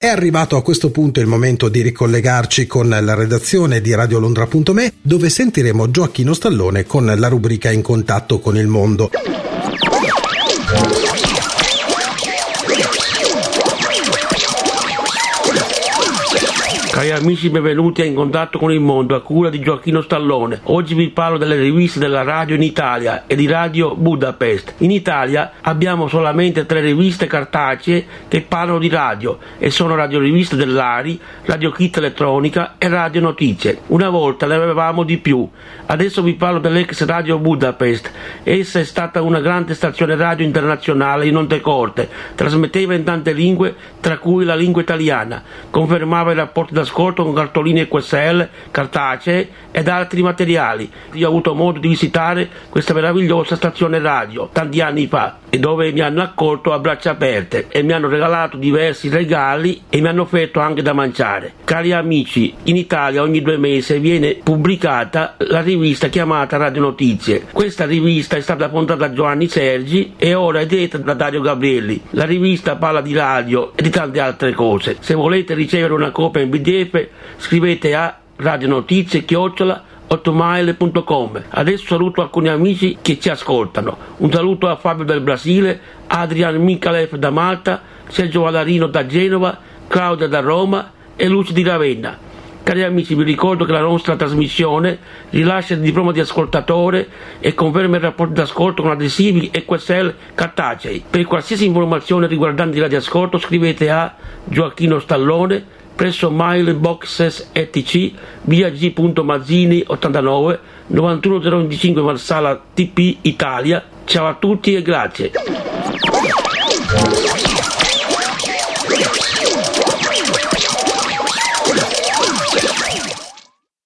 È arrivato a questo punto il momento di ricollegarci con la redazione di radiolondra.me dove sentiremo Gioacchino Stallone con la rubrica In contatto con il mondo. Cari amici, benvenuti a In contatto con il mondo a cura di Gioacchino Stallone. Oggi vi parlo delle riviste della radio in Italia e di Radio Budapest. In Italia abbiamo solamente tre riviste cartacee che parlano di radio e sono Radio Riviste dell'Ari, Radio Kit Elettronica e Radio Notizie. Una volta ne avevamo di più. Adesso vi parlo dell'ex Radio Budapest. Essa è stata una grande stazione radio internazionale in onde corte, trasmetteva in tante lingue, tra cui la lingua italiana, confermava i rapporti da ascolto con cartoline QSL, cartacee ed altri materiali. Io ho avuto modo di visitare questa meravigliosa stazione radio tanti anni fa e dove mi hanno accolto a braccia aperte e mi hanno regalato diversi regali e mi hanno offerto anche da mangiare. Cari amici, in Italia ogni due mesi viene pubblicata la rivista chiamata Radio Notizie. Questa rivista è stata fondata da Giovanni Sergi e ora è diretta da Dario Gabrielli. La rivista parla di radio e di tante altre cose. Se volete ricevere una copia in PDF scrivete a radionotizie chiocciola ottomaile.com. Adesso saluto alcuni amici che ci ascoltano. Un saluto a Fabio del Brasile, Adrian Michalev da Malta, Sergio Valarino da Genova, Claudia da Roma e Luci di Ravenna. Cari amici, vi ricordo che la nostra trasmissione rilascia il diploma di ascoltatore e conferma il rapporto d'ascolto con adesivi e QSL cartacei. Per qualsiasi informazione riguardante il radioascolto scrivete a Gioacchino Stallone presso Mile Boxes ETC, via G. Mazzini 89 91025 Marsala TP Italia. Ciao a tutti e grazie.